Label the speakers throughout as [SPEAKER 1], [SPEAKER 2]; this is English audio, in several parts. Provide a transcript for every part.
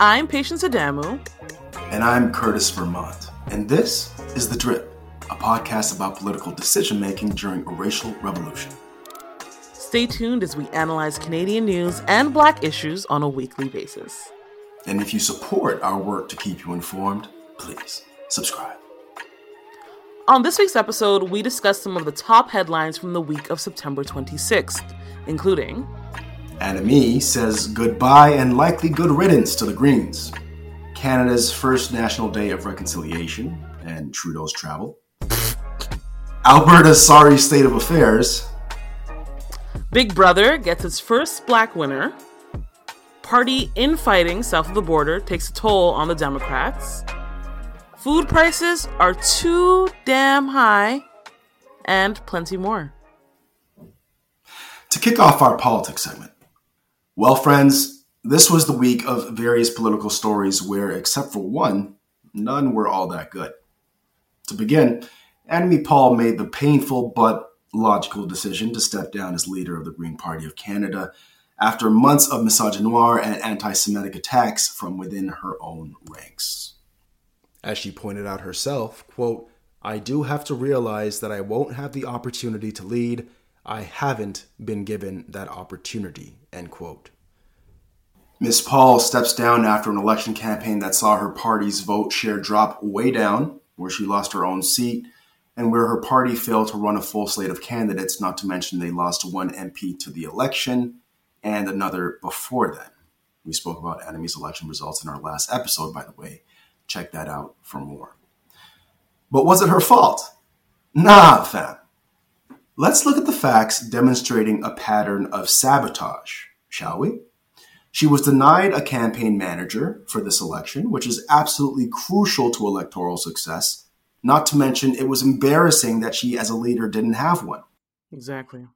[SPEAKER 1] I'm Patience Adamu.
[SPEAKER 2] And I'm Curtis Vermont. And this is The Drip, a podcast about political decision making during a racial revolution.
[SPEAKER 1] Stay tuned as we analyze Canadian news and Black issues on a weekly basis.
[SPEAKER 2] And if you support our work to keep you informed, please subscribe.
[SPEAKER 1] On this week's episode, we discuss some of the top headlines from the week of September 26th, including
[SPEAKER 2] Annamie says goodbye and likely good riddance to the Greens. Canada's first National Day of Reconciliation and Trudeau's travel. Alberta's sorry state of affairs.
[SPEAKER 1] Big Brother gets its first black winner. Party infighting south of the border takes a toll on the Democrats. Food prices are too damn high. And plenty more.
[SPEAKER 2] To kick off our politics segment, well, friends, this was the week of various political stories where, except for one, none were all that good. To begin, Annamie Paul made the painful but logical decision to step down as leader of the Green Party of Canada after months of misogynoir and anti Semitic attacks from within her own ranks.
[SPEAKER 3] As she pointed out herself, quote, I do have to realize that I won't have the opportunity to lead I haven't been given that opportunity, end quote.
[SPEAKER 2] Ms. Paul steps down after an election campaign that saw her party's vote share drop way down, where she lost her own seat, and where her party failed to run a full slate of candidates, not to mention they lost one MP to the election and another before then. We spoke about Annamie's election results in our last episode, by the way. Check that out for more. But was it her fault? Nah, fam. Let's look at the facts demonstrating a pattern of sabotage, shall we? She was denied a campaign manager for this election, which is absolutely crucial to electoral success. Not to mention, it was embarrassing that she, as a leader, didn't have one.
[SPEAKER 1] Exactly.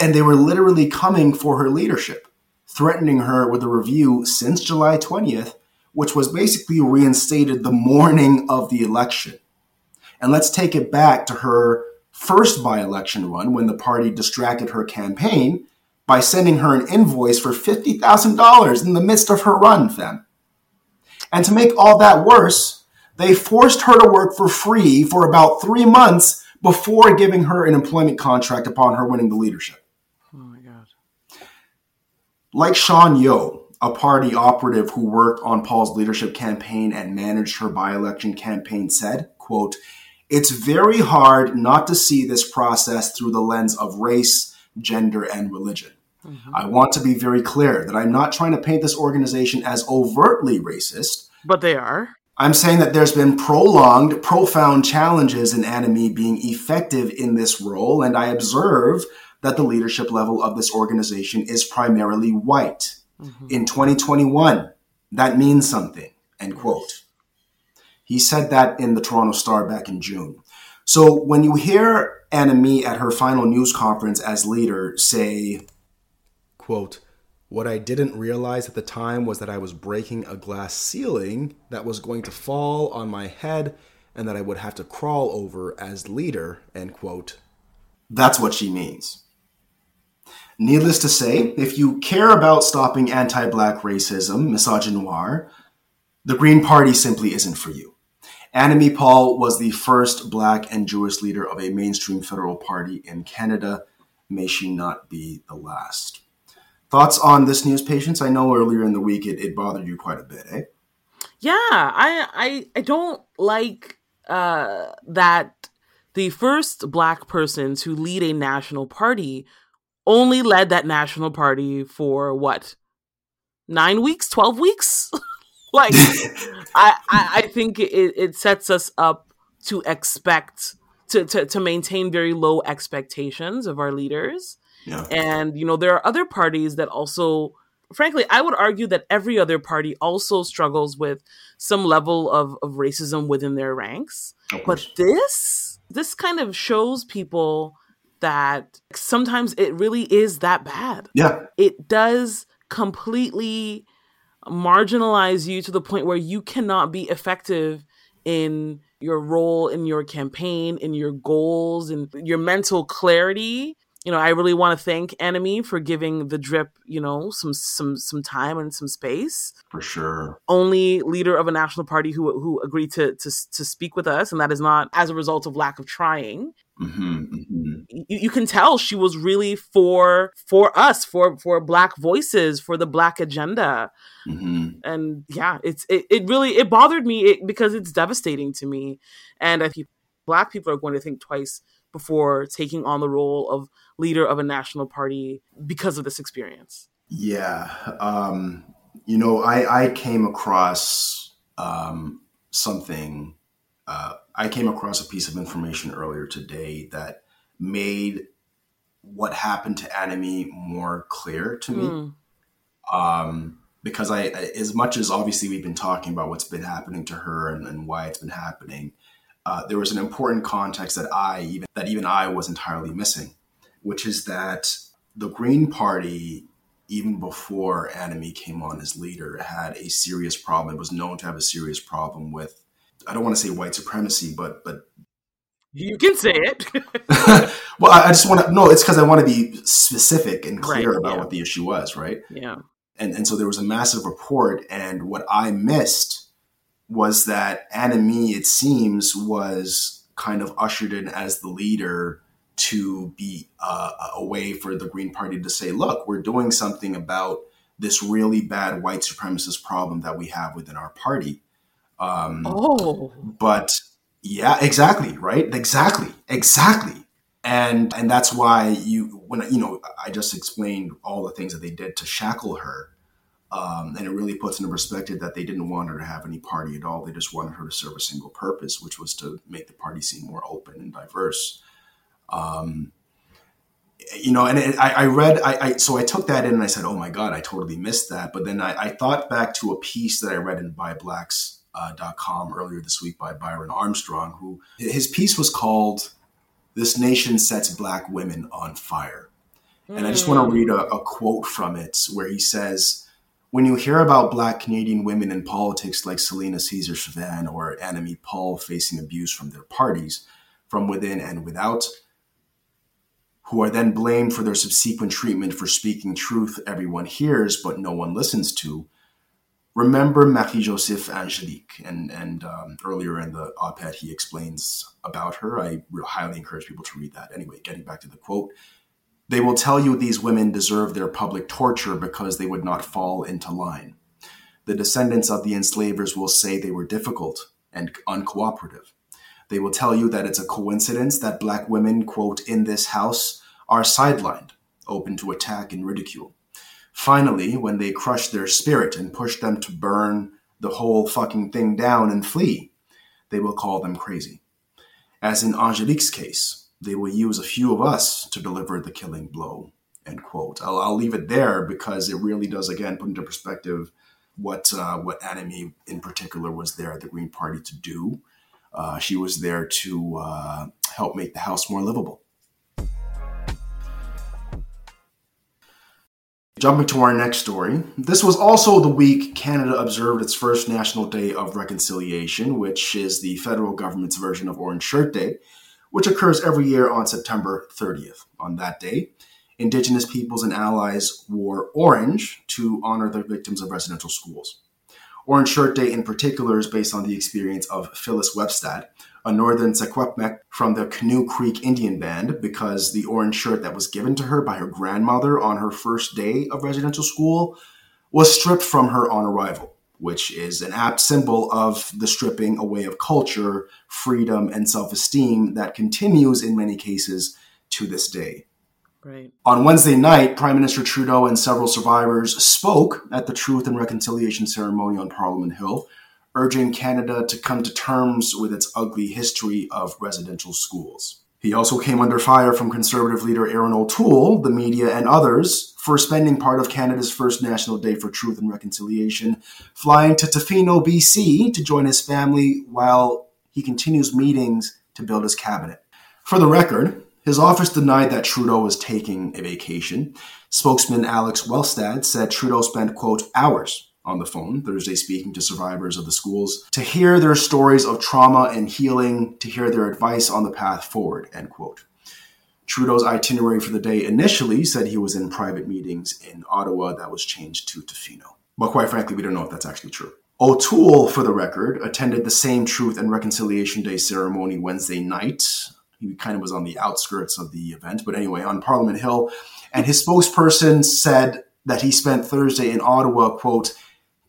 [SPEAKER 2] And they were literally coming for her leadership, threatening her with a review since July 20th, which was basically reinstated the morning of the election. And let's take it back to her first by election run when the party distracted her campaign by sending her an invoice for $50,000 in the midst of her run, fam. And to make all that worse, they forced her to work for free for about three months before giving her an employment contract upon her winning the leadership.
[SPEAKER 1] Oh my God.
[SPEAKER 2] Like Sean Yo, a party operative who worked on Paul's leadership campaign and managed her by-election campaign said, quote, it's very hard not to see this process through the lens of race, gender, and religion. Mm-hmm. I want to be very clear that I'm not trying to paint this organization as overtly racist.
[SPEAKER 1] But they are.
[SPEAKER 2] I'm saying that there's been prolonged, profound challenges in Annamie being effective in this role, and I observe that the leadership level of this organization is primarily white. Mm-hmm. In 2021, that means something, end quote. He said that in the Toronto Star back in June. So when you hear Annamie at her final news conference as leader say,
[SPEAKER 3] quote, what I didn't realize at the time was that I was breaking a glass ceiling that was going to fall on my head and that I would have to crawl over as leader, end quote.
[SPEAKER 2] That's what she means. Needless to say, if you care about stopping anti black racism, misogynoir, the Green Party simply isn't for you. Annamie Paul was the first Black and Jewish leader of a mainstream federal party in Canada. May she not be the last. Thoughts on this news, patience? I know earlier in the week it, it bothered you quite a bit, eh?
[SPEAKER 1] Yeah, I I I don't like uh, that the first black person to lead a national party only led that national party for what nine weeks, twelve weeks. like I, I, I think it, it sets us up to expect to, to to maintain very low expectations of our leaders.
[SPEAKER 2] Yeah.
[SPEAKER 1] And you know, there are other parties that also frankly, I would argue that every other party also struggles with some level of, of racism within their ranks. But this this kind of shows people that sometimes it really is that bad.
[SPEAKER 2] Yeah.
[SPEAKER 1] It does completely marginalize you to the point where you cannot be effective in your role in your campaign, in your goals, and your mental clarity. You know, I really want to thank Annamie for giving the drip, you know, some some some time and some space.
[SPEAKER 2] For sure.
[SPEAKER 1] Only leader of a national party who who agreed to to to speak with us, and that is not as a result of lack of trying.
[SPEAKER 2] Mm-hmm, mm-hmm.
[SPEAKER 1] You, you can tell she was really for for us, for for Black voices, for the Black agenda
[SPEAKER 2] Mm-hmm.
[SPEAKER 1] and yeah it's it, it really it bothered me it, because it's devastating to me and i think black people are going to think twice before taking on the role of leader of a national party because of this experience
[SPEAKER 2] Yeah. Um, you know, I, I came across um, something, uh, I came across a piece of information earlier today that made what happened to Annamie more clear to me.
[SPEAKER 1] Mm.
[SPEAKER 2] Um, because I, as much as obviously we've been talking about what's been happening to her and, and why it's been happening, uh, there was an important context that I even that even I was entirely missing, which is that the Green Party, even before Annamie came on as leader, had a serious problem. It was known to have a serious problem with I don't want to say white supremacy, but but
[SPEAKER 1] you can say it
[SPEAKER 2] well, I, I just want to no. It's because I want to be specific and clear
[SPEAKER 1] Right,
[SPEAKER 2] about
[SPEAKER 1] yeah.
[SPEAKER 2] what the issue was, right?
[SPEAKER 1] yeah
[SPEAKER 2] and and so there was a massive report and what i missed was that Annamie it seems was kind of ushered in as the leader to be uh, a way for the green party to say look we're doing something about this really bad white supremacist problem that we have within our party. Um,
[SPEAKER 1] oh.
[SPEAKER 2] but yeah exactly right? Exactly exactly. And and that's why you when you know i just explained all the things that they did to shackle her um, and it really puts into perspective that they didn't want her to have any party at all. They just wanted her to serve a single purpose which was to make the party seem more open and diverse. Um, you know and it, I, I read I, I so i took that in and i said oh my god i totally missed that. But then i, I thought back to a piece that i read in ByBlacks uh, earlier this week by byron armstrong who his piece was called this nation sets black women on fire. And i just want to read a, a quote from it where he says when you hear about black Canadian women in politics like Celina Caesar-Chavannes or Annamie Paul facing abuse from their parties, from within and without, who are then blamed for their subsequent treatment for speaking truth everyone hears but no one listens to, remember Marie-Joseph Angelique. And, and um, earlier in the op-ed, he explains about her. I highly encourage people to read that. Anyway, getting back to the quote, they will tell you these women deserve their public torture because they would not fall into line. The descendants of the enslavers will say they were difficult and uncooperative. They will tell you that it's a coincidence that black women, quote, in this house are sidelined, open to attack and ridicule. Finally, when they crush their spirit and push them to burn the whole fucking thing down and flee, they will call them crazy. As in Angelique's case, they will use a few of us to deliver the killing blow. End quote. I'll, I'll leave it there because it really does again put into perspective what uh, what Annamie in particular was there at the Green Party to do. Uh, she was there to uh, help make the house more livable. Jumping to our next story. This was also the week Canada observed its first National Day of Reconciliation, which is the federal government's version of Orange Shirt Day, which occurs every year on September 30th. On that day, Indigenous peoples and allies wore orange to honor the victims of residential schools. Orange Shirt Day, in particular, is based on the experience of Phyllis Webstad, a northern Secwepemc from the Canoe Creek Indian Band, because the orange shirt that was given to her by her grandmother on her first day of residential school was stripped from her on arrival, which is an apt symbol of the stripping away of culture, freedom, and self esteem that continues in many cases to this day.
[SPEAKER 1] Right.
[SPEAKER 2] On Wednesday night, Prime Minister Trudeau and several survivors spoke at the Truth and Reconciliation ceremony on Parliament Hill, urging Canada to come to terms with its ugly history of residential schools. He also came under fire from Conservative leader Erin O'Toole, the media, and others for spending part of Canada's first National Day for Truth and Reconciliation flying to Tofino, BC to join his family while he continues meetings to build his cabinet. For the record, his office denied that Trudeau was taking a vacation. Spokesman Alex Wellstead said Trudeau spent, quote, hours on the phone Thursday speaking to survivors of the schools to hear their stories of trauma and healing, to hear their advice on the path forward, end quote. Trudeau's itinerary for the day initially said he was in private meetings in Ottawa that was changed to Tofino. But quite frankly, we don't know if that's actually true. O'Toole, for the record, attended the same Truth and Reconciliation Day ceremony Wednesday night. He kind of was on the outskirts of the event, but anyway, on Parliament Hill. And his spokesperson said that he spent Thursday in Ottawa, quote,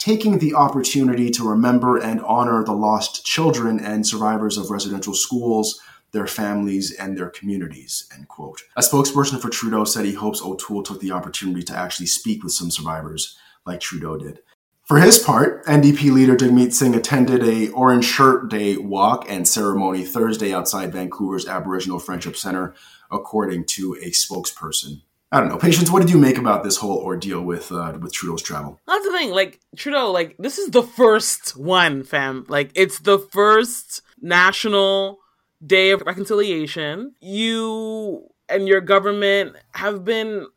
[SPEAKER 2] taking the opportunity to remember and honor the lost children and survivors of residential schools, their families, and their communities, end quote. A spokesperson for Trudeau said he hopes O'Toole took the opportunity to actually speak with some survivors like Trudeau did. For his part, NDP leader Jagmeet Singh attended a Orange Shirt Day walk and ceremony Thursday outside Vancouver's Aboriginal Friendship Center, according to a spokesperson. I don't know. Patience, what did you make about this whole ordeal with uh, with Trudeau's travel?
[SPEAKER 1] That's the thing. Like Trudeau, like this is the first one, fam. Like it's the first national day of reconciliation. You and your government have been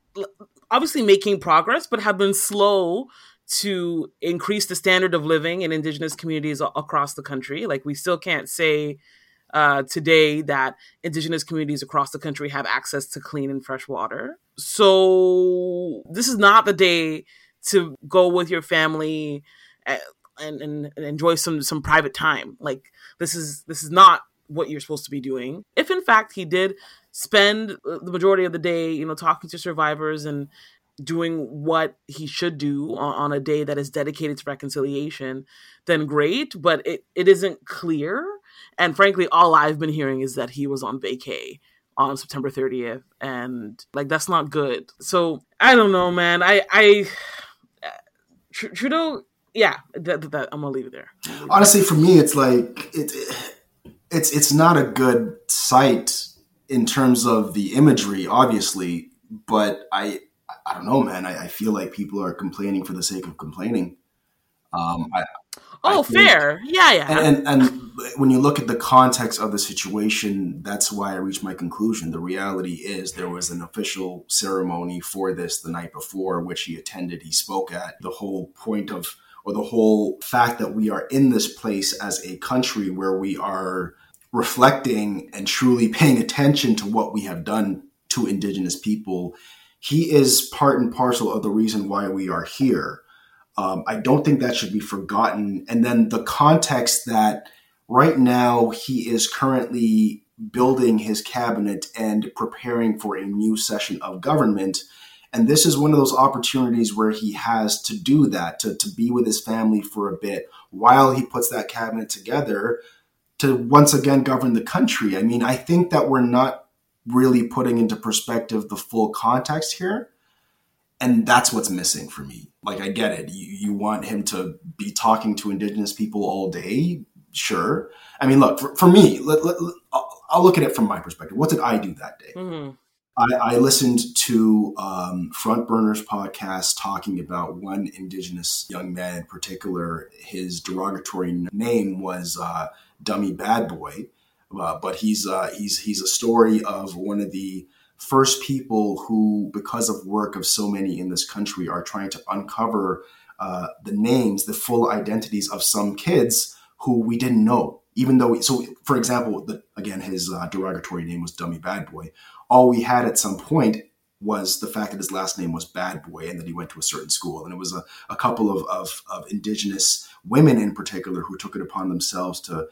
[SPEAKER 1] obviously making progress, but have been slow to increase the standard of living in indigenous communities across the country. Like we still can't say uh, today that indigenous communities across the country have access to clean and fresh water. So this is not the day to go with your family and, and, and enjoy some some private time. Like this is this is not what you're supposed to be doing. If in fact he did spend the majority of the day, you know, talking to survivors and doing what he should do on, on, a day that is dedicated to reconciliation, then great. But it, it isn't clear. And frankly, all I've been hearing is that he was on vacay on September 30th. And like, that's not good. So I don't know, man. I, I, Tr- Trudeau, yeah, that, that, that, I'm gonna leave it there.
[SPEAKER 2] Honestly, for me, it's like, it, it's, it's not a good sight in terms of the imagery, obviously, but I, I don't know, man. I, I, feel like people are complaining for the sake of complaining. Um, I,
[SPEAKER 1] oh, fair. Yeah,
[SPEAKER 2] yeah. And, and, and when you look at the context of the situation, that's why I reached my conclusion. The reality is there was an official ceremony for this the night before, which he attended. He spoke at the whole point of, or the whole fact that we are in this place as a country where we are reflecting and truly paying attention to what we have done to Indigenous people he is part and parcel of the reason why we are here. Um, I don't think that should be forgotten. And then the context that right now he is currently building his cabinet and preparing for a new session of government. And this is one of those opportunities where he has to do that, to, to be with his family for a bit while he puts that cabinet together to once again govern the country. I mean, I think that we're not really putting into perspective the full context here. And that's what's missing for me. Like, I get it. You, you want him to be talking to Indigenous people all day? Sure. I mean, look, for, for me, let, let, I'll look at it from my perspective. What did I do that day? Mm-hmm. I, I, listened to um, Front Burners podcast talking about one Indigenous young man in particular. His derogatory name was uh, Dummy Bad Boy. Uh, but he's uh, he's he's a story of one of the first people who, because of work of so many in this country, are trying to uncover uh, the names, the full identities of some kids who we didn't know. Even though, we, so for example, the, again, his uh, derogatory name was Dummy Bad Boy. All we had at some point was the fact that his last name was Bad Boy and that he went to a certain school. And it was a, a couple of, of, of indigenous women in particular who took it upon themselves to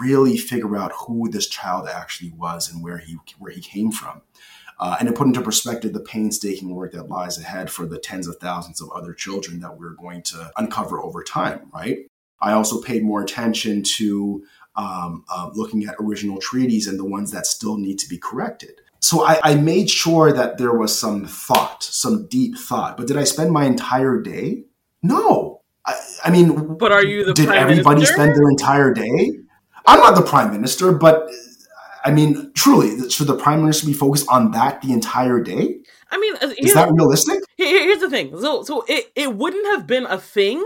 [SPEAKER 2] really figure out who this child actually was and where he where he came from. Uh, and to put into perspective the painstaking work that lies ahead for the tens of thousands of other children that we're going to uncover over time, right? I also paid more attention to um, uh, looking at original treaties and the ones that still need to be corrected. So I, I made sure that there was some thought, some deep thought. But did I spend my entire day? No. I, I mean,
[SPEAKER 1] but are you the
[SPEAKER 2] did everybody
[SPEAKER 1] minister?
[SPEAKER 2] spend their entire day? I'm not the prime minister, but I mean, truly, should the prime minister be focused on that the entire day?
[SPEAKER 1] I mean, uh,
[SPEAKER 2] Is that realistic?
[SPEAKER 1] here's the thing. So, so it, it wouldn't have been a thing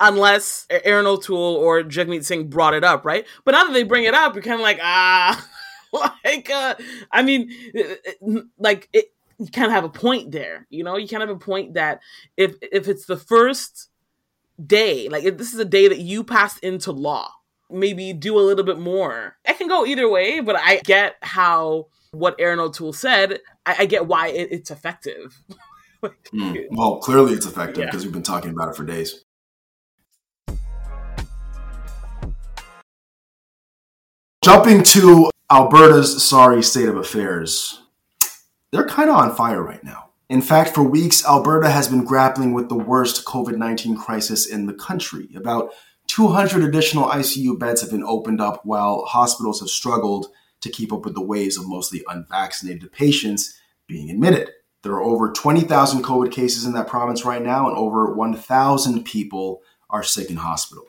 [SPEAKER 1] unless Erin O'Toole or Jagmeet Singh brought it up, right? But now that they bring it up, you're kind of like, ah, like, uh, I mean, it- it- like it, you kind of have a point there, you know. You kind of have a point that if if it's the first day, like if this is a day that you passed into law, maybe do a little bit more. I can go either way, but I get how what Erin O'Toole said. I, I get why it, it's effective. Like,
[SPEAKER 2] Hmm. Well, clearly it's effective
[SPEAKER 1] Yeah.
[SPEAKER 2] because we've been talking about it for days. Jumping to Alberta's sorry state of affairs, they're kind of on fire right now. In fact, for weeks, Alberta has been grappling with the worst COVID 19 crisis in the country. About 200 additional ICU beds have been opened up while hospitals have struggled to keep up with the waves of mostly unvaccinated patients being admitted. There are over 20,000 COVID cases in that province right now, and over 1,000 people are sick in hospital.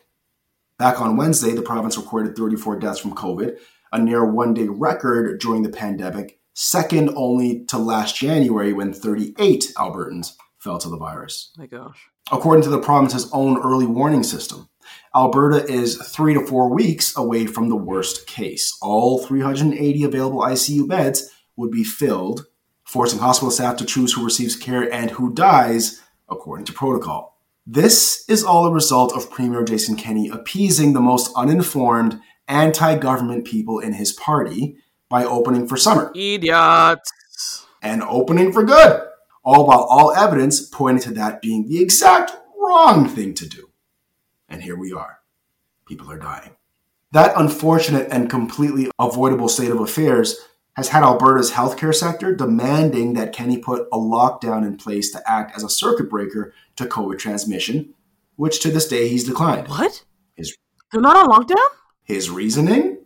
[SPEAKER 2] Back on Wednesday, the province recorded 34 deaths from COVID, a near one day record during the pandemic, second only to last January when 38 Albertans fell to the virus.
[SPEAKER 1] my gosh.
[SPEAKER 2] According to the province's own early warning system, Alberta is three to four weeks away from the worst case. All 380 available ICU beds would be filled, forcing hospital staff to choose who receives care and who dies according to protocol. This is all a result of Premier Jason Kenney appeasing the most uninformed, anti government people in his party by opening for summer
[SPEAKER 1] Idiots.
[SPEAKER 2] and opening for good, all while all evidence pointed to that being the exact wrong thing to do. And here we are. People are dying. That unfortunate and completely avoidable state of affairs has had Alberta's healthcare sector demanding that Kenney put a lockdown in place to act as a circuit breaker to COVID transmission, which to this day he's declined.
[SPEAKER 1] What?
[SPEAKER 2] His
[SPEAKER 1] They're not on lockdown?
[SPEAKER 2] his reasoning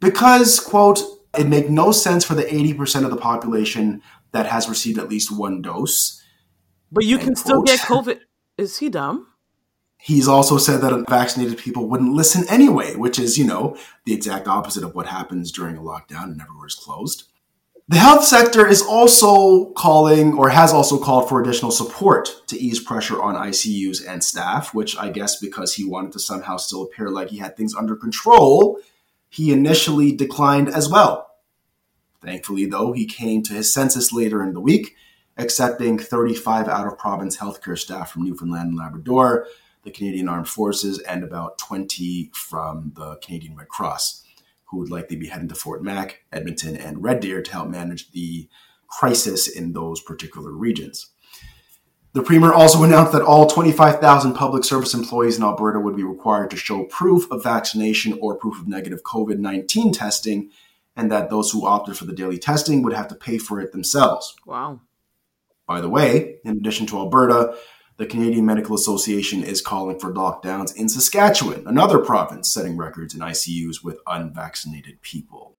[SPEAKER 2] because quote it make no sense for the 80% of the population that has received at least one dose
[SPEAKER 1] But you
[SPEAKER 2] End
[SPEAKER 1] can still get COVID. Is he dumb?
[SPEAKER 2] He's also said that vaccinated people wouldn't listen anyway which is you know the exact opposite of what happens during a lockdown and everywhere's closed the health sector is also calling or has also called for additional support to ease pressure on ICUs and staff, which I guess because he wanted to somehow still appear like he had things under control, he initially declined as well. Thankfully, though, he came to his senses later in the week, accepting 35 out of province healthcare staff from Newfoundland and Labrador, the Canadian Armed Forces, and about 20 from the Canadian Red Cross who would likely be heading to Fort Mac, Edmonton, and Red Deer to help manage the crisis in those particular regions. The Premier also announced that all 25,000 public service employees in Alberta would be required to show proof of vaccination or proof of negative COVID 19 testing, and that those who opted for the daily testing would have to pay for it themselves.
[SPEAKER 1] Wow.
[SPEAKER 2] By the way, in addition to Alberta, the Canadian Medical Association is calling for lockdowns in Saskatchewan, another province setting records in ICUs with unvaccinated people.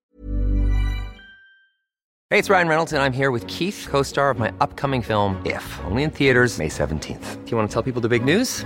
[SPEAKER 4] Hey, it's Ryan Reynolds, and I'm here with Keith, co star of my upcoming film, If, only in theaters, May 17th. Do you want to tell people the big news?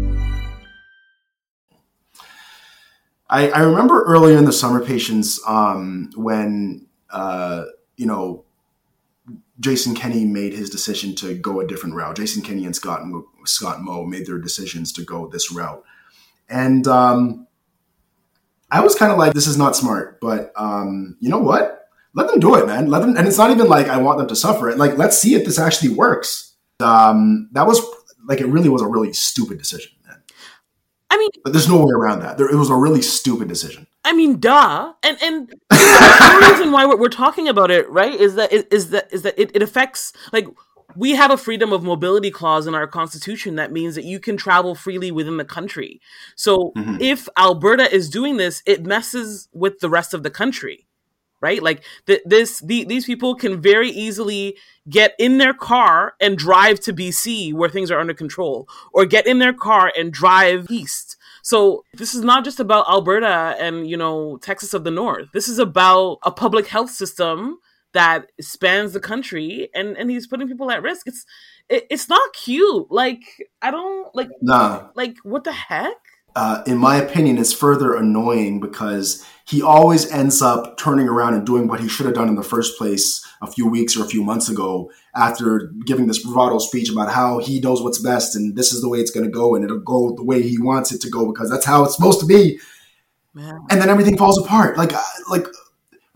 [SPEAKER 2] I, I remember earlier in the summer Patience um, when uh, you know Jason Kenney made his decision to go a different route. Jason Kenney and Scott Scott Moe made their decisions to go this route, and um, I was kind of like, this is not smart. But um, you know what? Let them do it, man. Let them, and it's not even like I want them to suffer it. Like, let's see if this actually works. Um, that was like it really was a really stupid decision.
[SPEAKER 1] I mean,
[SPEAKER 2] but there's no way around that. There, it was a really stupid decision.
[SPEAKER 1] I mean, duh. And and the reason why we're, talking about it, right, is that is that is that it, it affects like we have a freedom of mobility clause in our constitution that means that you can travel freely within the country. So mm-hmm. if Alberta is doing this, it messes with the rest of the country, right? Like th- this, the, these people can very easily get in their car and drive to BC where things are under control, or get in their car and drive east. So this is not just about Alberta and you know Texas of the North. This is about a public health system that spans the country and and he's putting people at risk it's it, it's not cute like i don't like
[SPEAKER 2] nah
[SPEAKER 1] like what the heck
[SPEAKER 2] uh, in my opinion, it's further annoying because he always ends up turning around and doing what he should have done in the first place a few weeks or a few months ago after giving this bravado speech about how he knows what's best and this is the way it's going to go and it'll go the way he wants it to go because that's how it's supposed to be. Man. And then everything falls apart. Like, uh, like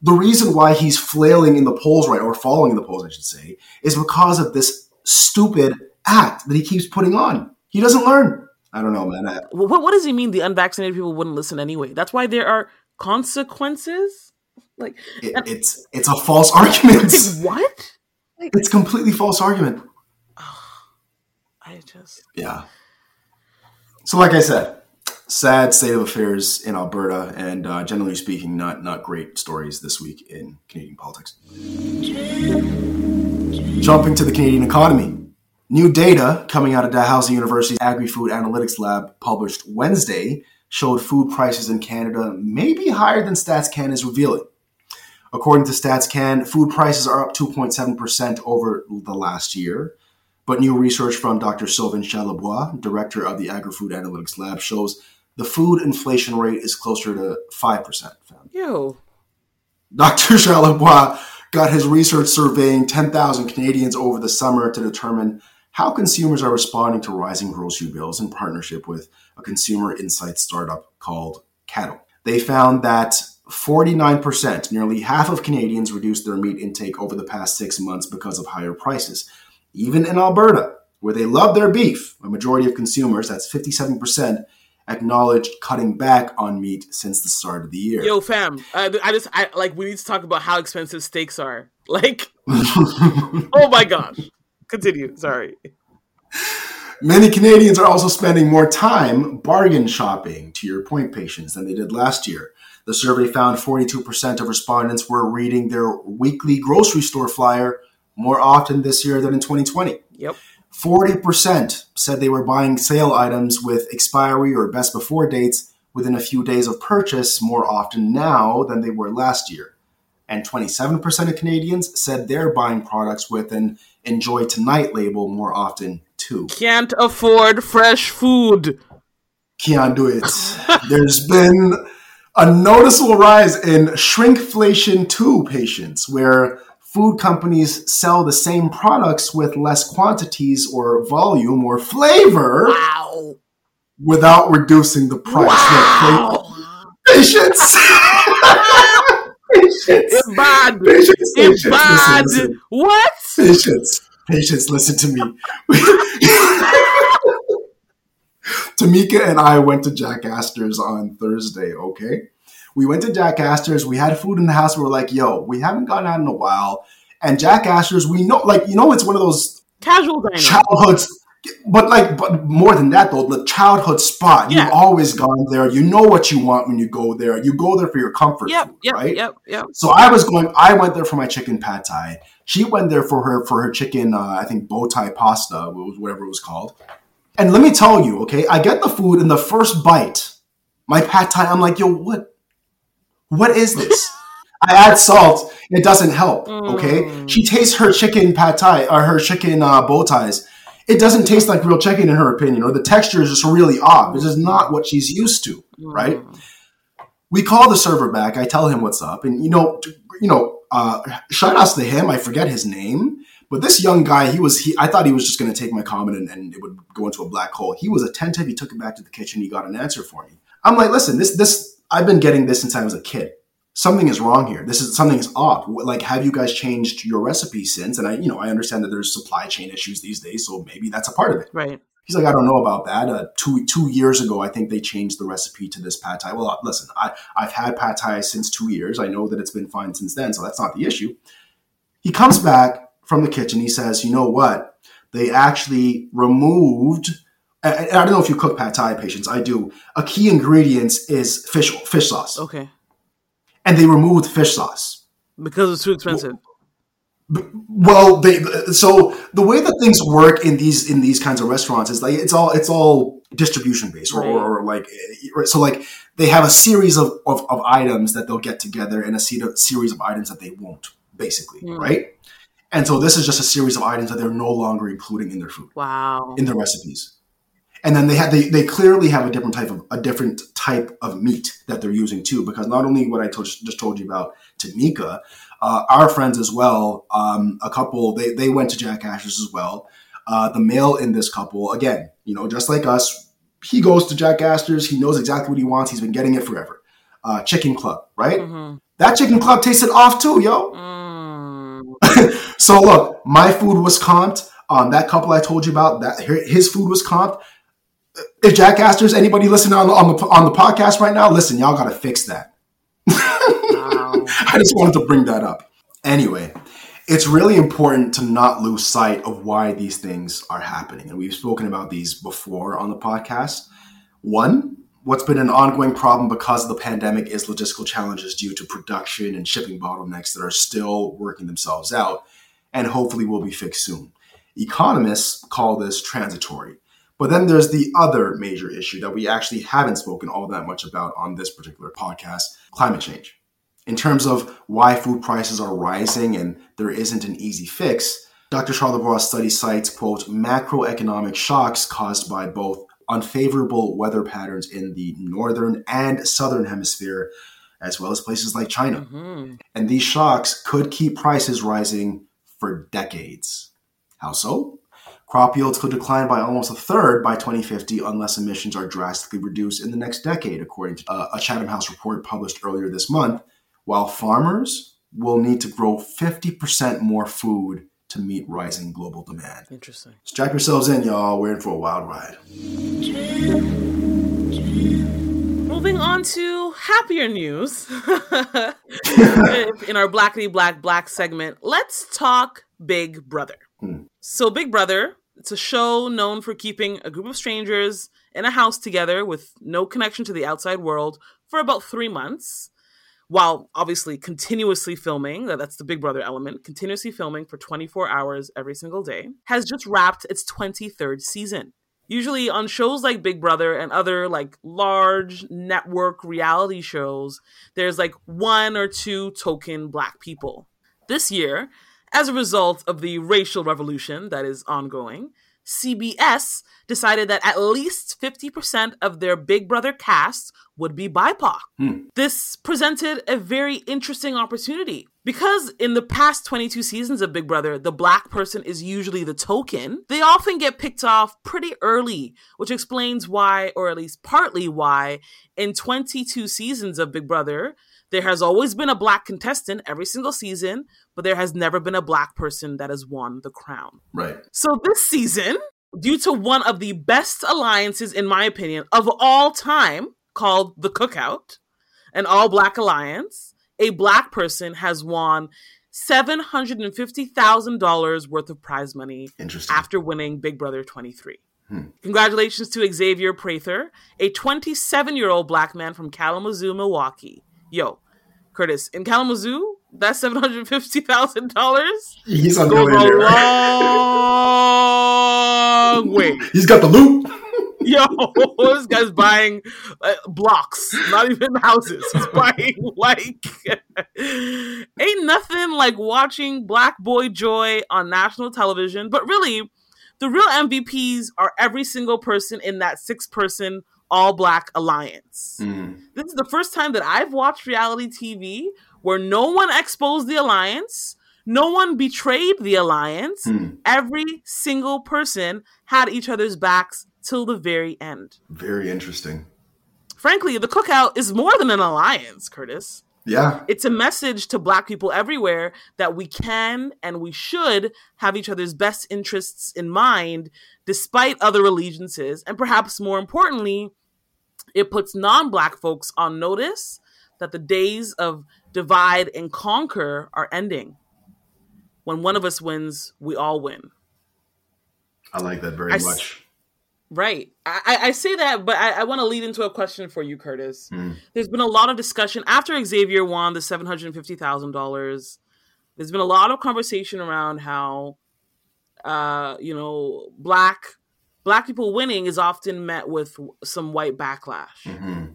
[SPEAKER 2] the reason why he's flailing in the polls right, or following in the polls, I should say, is because of this stupid act that he keeps putting on. He doesn't learn. I don't know, man. I,
[SPEAKER 1] what, what does he mean the unvaccinated people wouldn't listen anyway? That's why there are consequences? Like
[SPEAKER 2] it, it's it's a false argument.
[SPEAKER 1] what?
[SPEAKER 2] Like, it's completely false argument.
[SPEAKER 1] I just
[SPEAKER 2] Yeah. So like I said, sad state of affairs in Alberta, and uh, generally speaking, not not great stories this week in Canadian politics. Jumping to the Canadian economy. New data coming out of Dalhousie University's Agri-Food Analytics Lab published Wednesday showed food prices in Canada may be higher than StatsCan is revealing. According to StatsCan, food prices are up 2.7% over the last year. But new research from Dr. Sylvain Charlebois, director of the Agri-Food Analytics Lab, shows the food inflation rate is closer to 5%.
[SPEAKER 1] Yo.
[SPEAKER 2] Dr. Charlebois got his research surveying 10,000 Canadians over the summer to determine how consumers are responding to rising grocery bills in partnership with a consumer insight startup called Caddle. They found that 49%, nearly half of Canadians reduced their meat intake over the past six months because of higher prices. Even in Alberta, where they love their beef, a majority of consumers, that's 57%, acknowledged cutting back on meat since the start of the year.
[SPEAKER 1] Yo, fam, I, I just I like we need to talk about how expensive steaks are. Like, oh my gosh. Continue. Sorry.
[SPEAKER 2] Many Canadians are also spending more time bargain shopping, to your point, Patience, than they did last year. The survey found 42% of respondents were reading their weekly grocery store flyer more often this year than in 2020.
[SPEAKER 1] Yep.
[SPEAKER 2] 40% said they were buying sale items with expiry or best before dates within a few days of purchase more often now than they were last year. And 27% of Canadians said they're buying products with an enjoy tonight label more often too.
[SPEAKER 1] Can't afford fresh food.
[SPEAKER 2] Can't do it. There's been a noticeable rise in shrinkflation too Patience where food companies sell the same products with less quantities or volume or flavor
[SPEAKER 1] wow.
[SPEAKER 2] without reducing the price.
[SPEAKER 1] Wow.
[SPEAKER 2] Patience.
[SPEAKER 1] patience. It's bad. Patience. Bad. Listen. What?
[SPEAKER 2] Patience. Patience. Listen to me. Tamika and I went to Jack Astor's on Thursday, okay? We went to Jack Astor's. We had food in the house. We were like, yo, we haven't gone out in a while. And Jack Astor's, we know, like, you know, it's one of those
[SPEAKER 1] casual
[SPEAKER 2] childhoods. But like, but more than that though, the childhood spot. Yeah. You've always gone there. You know what you want when you go there. You go there for your comfort,
[SPEAKER 1] yep,
[SPEAKER 2] food,
[SPEAKER 1] yep,
[SPEAKER 2] right?
[SPEAKER 1] Yep, yep.
[SPEAKER 2] So I was going. I went there for my chicken pad thai. She went there for her for her chicken. Uh, I think bow tie pasta, whatever it was called. And let me tell you, okay, I get the food in the first bite. My pad thai. I'm like, yo, what? What is this? I add salt. It doesn't help. Okay. Mm. She tastes her chicken pad thai or her chicken uh, bow ties. It doesn't taste like real chicken in her opinion, or the texture is just really odd. This is not what she's used to, right? Mm. We call the server back. I tell him what's up, and you know, you know, uh, shout outs to him. I forget his name, But this young guy, he was he I thought he was just gonna take my comment and, and it would go into a black hole. He was attentive, he took it back to the kitchen, he got an answer for me. I'm like, listen, this this I've been getting this since I was a kid. Something is wrong here. This is something is odd. Like, have you guys changed your recipe since? And I, you know, I understand that there's supply chain issues these days, so maybe that's a part of it.
[SPEAKER 1] Right.
[SPEAKER 2] He's like, I don't know about that. Uh, two two years ago, I think they changed the recipe to this pad thai. Well, uh, listen, I I've had pad thai since two years. I know that it's been fine since then, so that's not the issue. He comes back from the kitchen. He says, you know what? They actually removed. I, I don't know if you cook pad thai, Patience. I do. A key ingredient is fish fish sauce,
[SPEAKER 1] Okay.
[SPEAKER 2] And they removed fish sauce.
[SPEAKER 1] Because it's too expensive.
[SPEAKER 2] Well, they so the way that things work in these in these kinds of restaurants is like it's all it's all distribution based or,
[SPEAKER 1] Right.
[SPEAKER 2] or, like eh, so like they have a series of, of, of items that they'll get together and a series of items that they won't basically
[SPEAKER 1] Hmm.
[SPEAKER 2] right and so this is just a series of items that they're no longer including in their food
[SPEAKER 1] Wow.
[SPEAKER 2] in their recipes and then they have they, they clearly have a different type of a different type of meat that they're using too because not only what i told, just told you about Tamika, uh, our friends as well um, a couple they, they went to Jack Astor's as well uh, the male in this couple again you know just like us he goes to Jack Astor's he knows exactly what he wants he's been getting it forever uh, chicken club right
[SPEAKER 1] Mhm.
[SPEAKER 2] that chicken club tasted off too yo
[SPEAKER 1] Mm.
[SPEAKER 2] so look, my food was comped. Um, that couple I told you about, that his food was comped. If Jack Astor's anybody listening on the, on the on the podcast right now, listen, y'all got to fix that.
[SPEAKER 1] Wow.
[SPEAKER 2] I just wanted to bring that up. Anyway, it's really important to not lose sight of why these things are happening, and we've spoken about these before on the podcast. One, what's been an ongoing problem because of the pandemic is logistical challenges due to production and shipping bottlenecks that are still working themselves out and hopefully will be fixed soon. Economists call this transitory. But then there's the other major issue that we actually haven't spoken all that much about on this particular podcast climate change. In terms of why food prices are rising and there isn't an easy fix, Dr. Charlebois study cites, quote, macroeconomic shocks caused by both unfavorable weather patterns in the northern and southern hemisphere, as well as places like China.
[SPEAKER 1] Mhm.
[SPEAKER 2] And these shocks could keep prices rising for decades. How so? Crop yields could decline by almost a third by 2050 unless emissions are drastically reduced in the next decade, according to uh, a Chatham House report published earlier this month, while farmers will need to grow 50% more food to meet rising global demand.
[SPEAKER 1] Interesting.
[SPEAKER 2] Strap yourselves in, y'all. We're in for a wild ride.
[SPEAKER 1] Moving on to happier news. In our Blackity Black Black segment, let's talk Big Brother. So, Big Brother, it's a show known for keeping a group of strangers in a house together with no connection to the outside world for about three months, while obviously continuously filming. That's the Big Brother element, continuously filming for 24 hours every single day, has just wrapped its 23rd season. Usually on shows like Big Brother and other like large network reality shows, there's like one or two token black people. This year, as a result of the racial revolution that is ongoing, CBS decided that at least 50% of their Big Brother cast would be BIPOC. Hmm. This presented a very interesting opportunity because in the past 22 seasons of Big Brother, the black person is usually the token. They often get picked off pretty early, which explains why, or at least partly why, in 22 seasons of Big Brother, there has always been a black contestant every single season, but there has never been a black person that has won the crown.
[SPEAKER 2] Right.
[SPEAKER 1] So this season, due to one of the best alliances, in my opinion, of all time, called the Cookout, an all black alliance, a black person has won $750,000 worth of prize money after winning Big Brother 23. Hmm. Congratulations to Xavier Prather, a 27 year old black man from Kalamazoo, Milwaukee. Yo, Curtis, in Kalamazoo, that's $750,000
[SPEAKER 2] He's on
[SPEAKER 1] goes a
[SPEAKER 2] there.
[SPEAKER 1] long way.
[SPEAKER 2] He's got the loot.
[SPEAKER 1] Yo, this guy's buying uh, blocks, not even houses. He's buying like ain't nothing like watching Black Boy Joy on national television. But really, the real MVPs are every single person in that six-person all-black alliance. This is the first time that I've watched reality TV where no one exposed the alliance. no one betrayed the alliance.
[SPEAKER 2] Hmm.
[SPEAKER 1] Every single person had each other's backs till the very end.
[SPEAKER 2] Very interesting.
[SPEAKER 1] Frankly, the cookout is more than an alliance, Curtis.
[SPEAKER 2] Yeah.
[SPEAKER 1] It's a message to black people everywhere that we can and we should have each other's best interests in mind despite other allegiances. And perhaps more importantly, it puts non black folks on notice that the days of divide and conquer are ending. When one of us wins, we all win.
[SPEAKER 2] I like that very
[SPEAKER 1] I s-
[SPEAKER 2] much.
[SPEAKER 1] Right. I, I say that, but I, I want to lead into a question for you, Curtis.
[SPEAKER 2] Hmm.
[SPEAKER 1] There's been a lot of discussion after Xavier won the seven hundred fifty thousand dollars. There's been a lot of conversation around how, uh, you know, black black people winning is often met with some white backlash,
[SPEAKER 2] hmm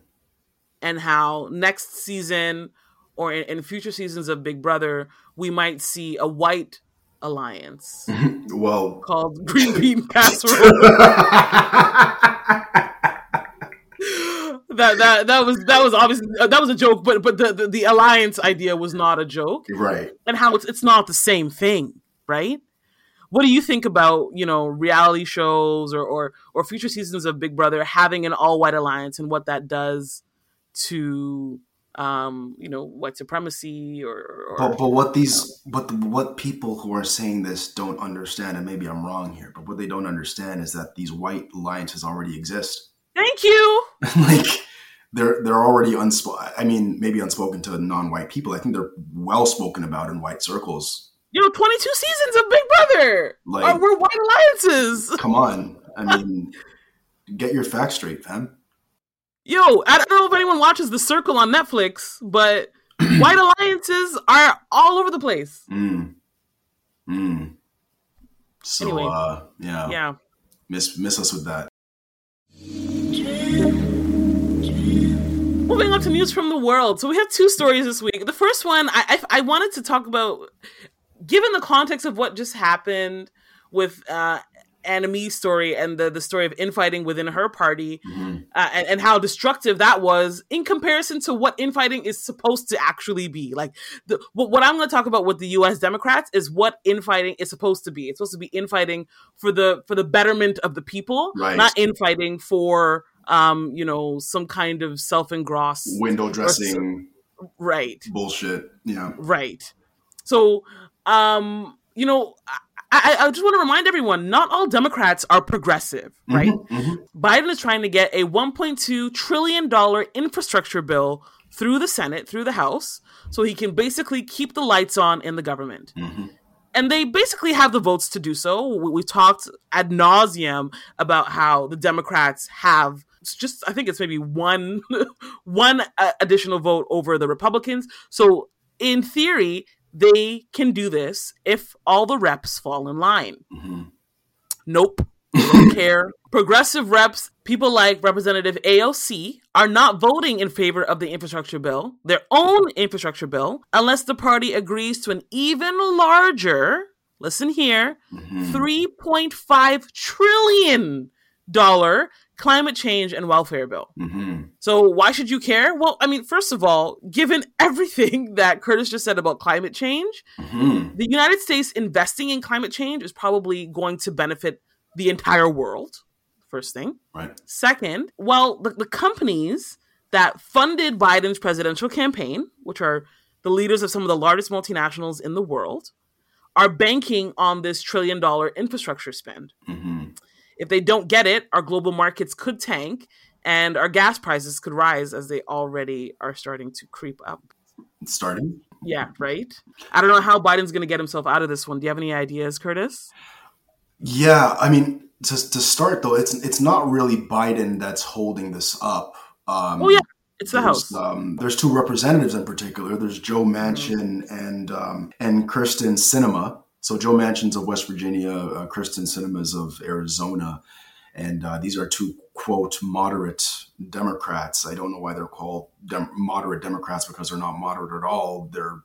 [SPEAKER 1] and how next season or in, in future seasons of Big Brother we might see a white alliance
[SPEAKER 2] Well,
[SPEAKER 1] called Green Bean Casserole. that that that was that was obviously uh, that was a joke, but but the, the the alliance idea was not a joke,
[SPEAKER 2] right.
[SPEAKER 1] and how it's it's not the same thing, right? What do you think about you know reality shows or or or future seasons of Big Brother having an all white alliance and what that does to um you know white supremacy or, or
[SPEAKER 2] But, but what these but the, what people who are saying this don't understand, and maybe I'm wrong here, but what they don't understand is that these white alliances already exist.
[SPEAKER 1] thank you
[SPEAKER 2] like they're they're already unspoken. I mean, maybe unspoken to non-white people. I think they're well spoken about in white circles.
[SPEAKER 1] you know 22 seasons of Big Brother
[SPEAKER 2] Like-
[SPEAKER 1] we're white alliances
[SPEAKER 2] Come on, I mean, get your facts straight, fam.
[SPEAKER 1] Yo, I don't know if anyone watches The Circle on Netflix, but white alliances are all over the place.
[SPEAKER 2] Mm. Mm. So
[SPEAKER 1] Anyway.
[SPEAKER 2] uh, yeah,
[SPEAKER 1] Yeah.
[SPEAKER 2] miss miss us with that.
[SPEAKER 1] Moving on to news from the world. So we have two stories this week. The first one, I, I, I wanted to talk about, given the context of what just happened with uh, Annamie's story and the, the story of infighting within her party,
[SPEAKER 2] Mhm.
[SPEAKER 1] uh, and, and how destructive that was in comparison to what infighting is supposed to actually be. Like, the, what, what I'm going to talk about with the U.S. Democrats is what infighting is supposed to be. It's supposed to be infighting for the for the betterment of the people,
[SPEAKER 2] Right.
[SPEAKER 1] not infighting for um, you know, some kind of self-engrossed
[SPEAKER 2] Window dressing
[SPEAKER 1] right,
[SPEAKER 2] bullshit. Yeah.
[SPEAKER 1] right. So, um, you know. I, I, just want to remind everyone: not all Democrats are progressive, right?
[SPEAKER 2] Mhm, mhm.
[SPEAKER 1] Biden is trying to get a 1.2 trillion dollar infrastructure bill through the Senate, through the House, so he can basically keep the lights on in the government.
[SPEAKER 2] Mhm.
[SPEAKER 1] And they basically have the votes to do so. We, we talked ad nauseum about how the Democrats have it's just, I think it's maybe one one uh, additional vote over the Republicans. So in theory, they can do this if all the reps fall in line.
[SPEAKER 2] Mhm.
[SPEAKER 1] Nope. Don't care. Progressive reps, people like Representative AOC, are not voting in favor of the infrastructure bill, their own infrastructure bill, unless the party agrees to an even larger, listen here,
[SPEAKER 2] Mhm.
[SPEAKER 1] $3.5 trillion climate change and welfare bill.
[SPEAKER 2] Mhm.
[SPEAKER 1] So why should you care? Well, I mean, first of all, given everything that Curtis just said about climate change,
[SPEAKER 2] Mhm.
[SPEAKER 1] the United States investing in climate change is probably going to benefit the entire world. First thing.
[SPEAKER 2] Right.
[SPEAKER 1] Second, well, the, the companies that funded Biden's presidential campaign, which are the leaders of some of the largest multinationals in the world, are banking on this trillion dollar infrastructure spend.
[SPEAKER 2] Mhm.
[SPEAKER 1] If they don't get it, our global markets could tank and our gas prices could rise as they already are starting to creep up.
[SPEAKER 2] It's starting.
[SPEAKER 1] Yeah, right? I don't know how Biden's going to get himself out of this one. Do you have any ideas, Curtis?
[SPEAKER 2] Yeah, I mean, to, to start though, it's it's not really Biden that's holding this up. Um,
[SPEAKER 1] Oh, yeah, it's the
[SPEAKER 2] there's,
[SPEAKER 1] House.
[SPEAKER 2] Um, there's two representatives in particular. There's Joe Manchin and um, and Kyrsten Sinema. So Joe Manchin's of West Virginia, uh, Kyrsten Sinema's of Arizona, and uh, these are two quote moderate Democrats. I don't know why they're called dem- moderate Democrats because they're not moderate at all. They're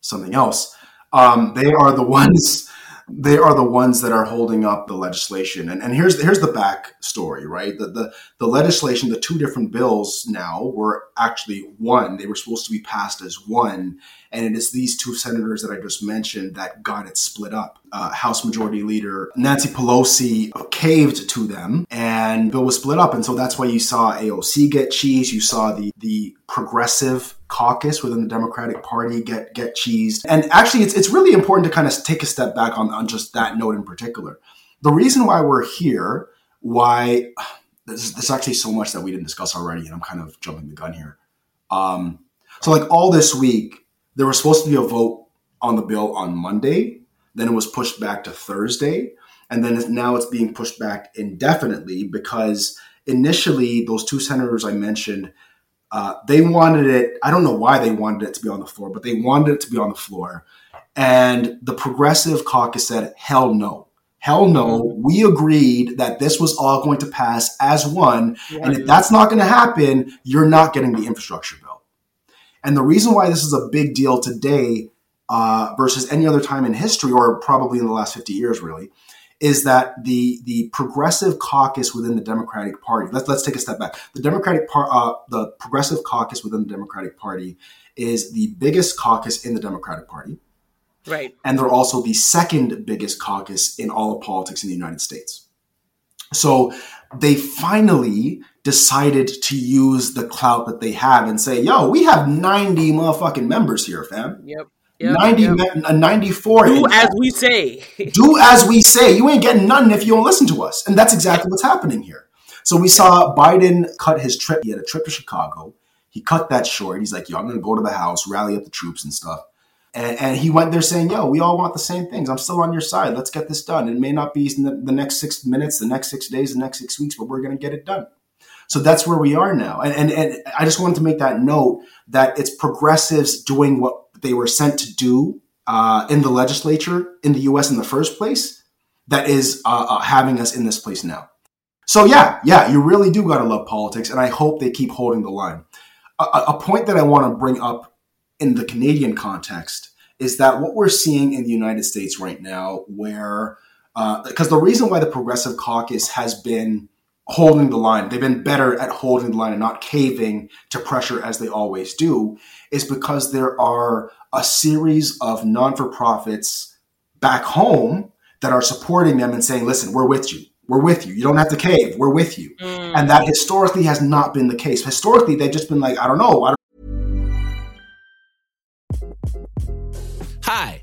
[SPEAKER 2] something else. Um, they are the ones they are the ones that are holding up the legislation. And, and here's here's the back story, right? The, the the legislation, the two different bills now were actually one. They were supposed to be passed as one, and it is these two senators that I just mentioned that got it split up. Uh, House Majority Leader Nancy Pelosi caved to them, and bill was split up, and so that's why you saw AOC get cheese. You saw the the progressive caucus within the Democratic Party get get cheesed. And actually, it's it's really important to kind of take a step back on on just that note in particular. The reason why we're here, why there's, there's actually so much that we didn't discuss already, and I'm kind of jumping the gun here. Um, so like all this week, there was supposed to be a vote on the bill on Monday. Then it was pushed back to Thursday. And then now it's being pushed back indefinitely because initially those two senators I mentioned, uh, they wanted it. I don't know why they wanted it to be on the floor, but they wanted it to be on the floor. And the progressive caucus said, hell no. Hell no. We agreed that this was all going to pass as one. And if that's not going to happen, you're not getting the infrastructure. And the reason why this is a big deal today uh, versus any other time in history, or probably in the last 50 years, really, is that the the progressive caucus within the Democratic Party. Let's let's take a step back. The Democratic Part, uh, the progressive caucus within the Democratic Party is the biggest caucus in the Democratic Party,
[SPEAKER 1] Right.
[SPEAKER 2] and they're also the second biggest caucus in all of politics in the United States. So they finally decided to use the clout that they have and say, "Yo, we have 90 motherfucking members here, fam.
[SPEAKER 1] Yep. Yep.
[SPEAKER 2] 90
[SPEAKER 1] yep.
[SPEAKER 2] me- uh, 94
[SPEAKER 1] Do as we say.
[SPEAKER 2] do as we say. You ain't getting nothing if you don't listen to us. And that's exactly what's happening here. So we saw Biden cut his trip. He had a trip to Chicago. He cut that short. He's like, yo, I'm going to go to the house, rally up the troops and stuff. And, and he went there saying, yo, we all want the same things. I'm still on your side. Let's get this done. It may not be in the, the next six minutes, the next six days, the next six weeks, but we're going to get it done. So that's where we are now. And, and, and I just wanted to make that note that it's progressives doing what they were sent to do uh, in the legislature in the US in the first place that is uh, uh, having us in this place now. So, yeah, yeah, you really do got to love politics. And I hope they keep holding the line. A, a point that I want to bring up in the Canadian context is that what we're seeing in the United States right now, where, because the reason why the Progressive Caucus has been holding the line. They've been better at holding the line and not caving to pressure as they always do, is because there are a series of non for profits back home that are supporting them and saying, listen, we're with you. We're with you. You don't have to cave. We're with you. Mm. And that historically has not been the case. Historically, they've just been like, I don't know. I don't
[SPEAKER 5] Hi,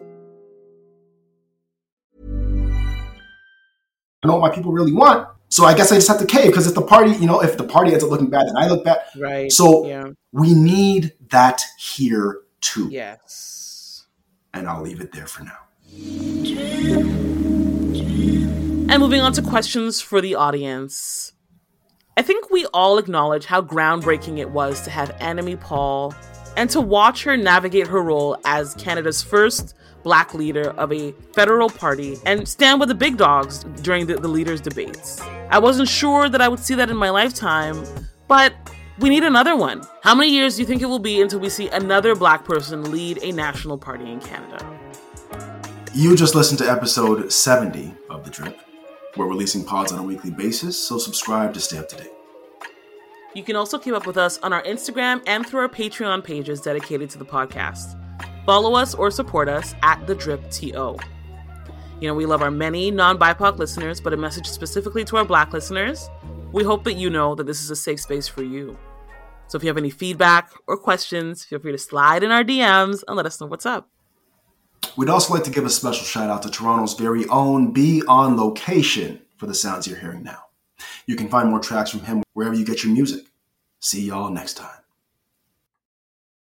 [SPEAKER 2] know what my people really want. So I guess I just have to cave because if the party, you know, if the party ends up looking bad, then I look bad.
[SPEAKER 1] Right.
[SPEAKER 2] So
[SPEAKER 1] yeah.
[SPEAKER 2] we need that here too.
[SPEAKER 1] Yes.
[SPEAKER 2] And I'll leave it there for now.
[SPEAKER 1] And moving on to questions for the audience. I think we all acknowledge how groundbreaking it was to have Annamie Paul and to watch her navigate her role as Canada's first black leader of a federal party and stand with the big dogs during the, the leaders' debates. I wasn't sure that I would see that in my lifetime, but we need another one. How many years do you think it will be until we see another black person lead a national party in Canada?
[SPEAKER 2] You just listened to episode 70 of The Drip. We're releasing pods on a weekly basis, so subscribe to stay up to date.
[SPEAKER 1] You can also keep up with us on our Instagram and through our Patreon pages dedicated to the podcast. Follow us or support us at The Drip TO. You know, we love our many non BIPOC listeners, but a message specifically to our black listeners. We hope that you know that this is a safe space for you. So if you have any feedback or questions, feel free to slide in our DMs and let us know what's up.
[SPEAKER 2] We'd also like to give a special shout out to Toronto's very own Be On Location for the sounds you're hearing now. You can find more tracks from him wherever you get your music. See y'all next time.